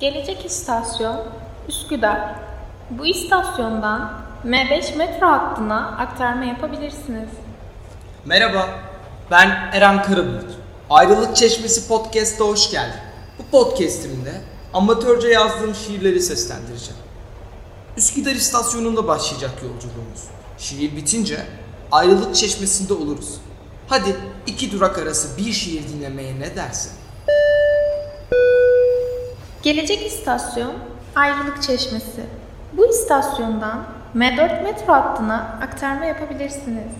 Gelecek istasyon Üsküdar. Bu istasyondan M5 metro hattına aktarma yapabilirsiniz. Merhaba, ben Eren Karabulut. Ayrılık Çeşmesi Podcast'a hoş geldin. Bu podcast'imde amatörce yazdığım şiirleri seslendireceğim. Üsküdar istasyonunda başlayacak yolculuğumuz. Şiir bitince Ayrılık Çeşmesi'nde oluruz. Hadi iki durak arası bir şiir dinlemeye ne dersin? Gelecek istasyon Ayrılık Çeşmesi. Bu istasyondan M4 metro hattına aktarma yapabilirsiniz.